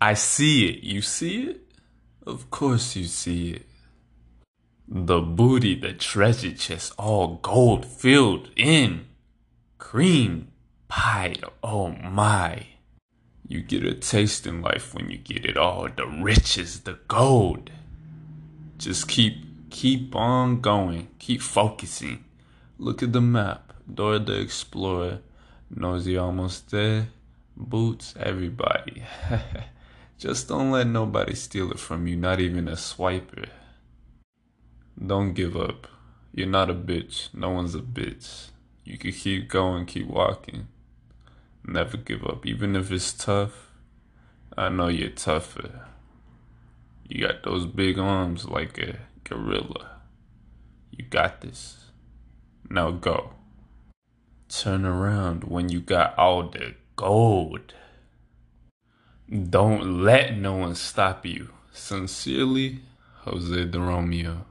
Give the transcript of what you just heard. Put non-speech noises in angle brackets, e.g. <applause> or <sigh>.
I see it. You see it? Of course you see it. The booty, the treasure chest, all gold filled in. Cream pie. Oh my. You get a taste in life when you get it all. The riches, the gold. Just keep keep on going. Keep focusing. Look at the map. Dora the Explorer. Nosy almost there. Boots, everybody. <laughs> Just don't let nobody steal it from you, not even a swiper. Don't give up. You're not a bitch. No one's a bitch. You can keep going, keep walking. Never give up, even if it's tough. I know you're tougher. You got those big arms like a gorilla. You got this. Now go. Turn around when you got all the gold. Don't let no one stop you. Sincerely, Jose de Romeo.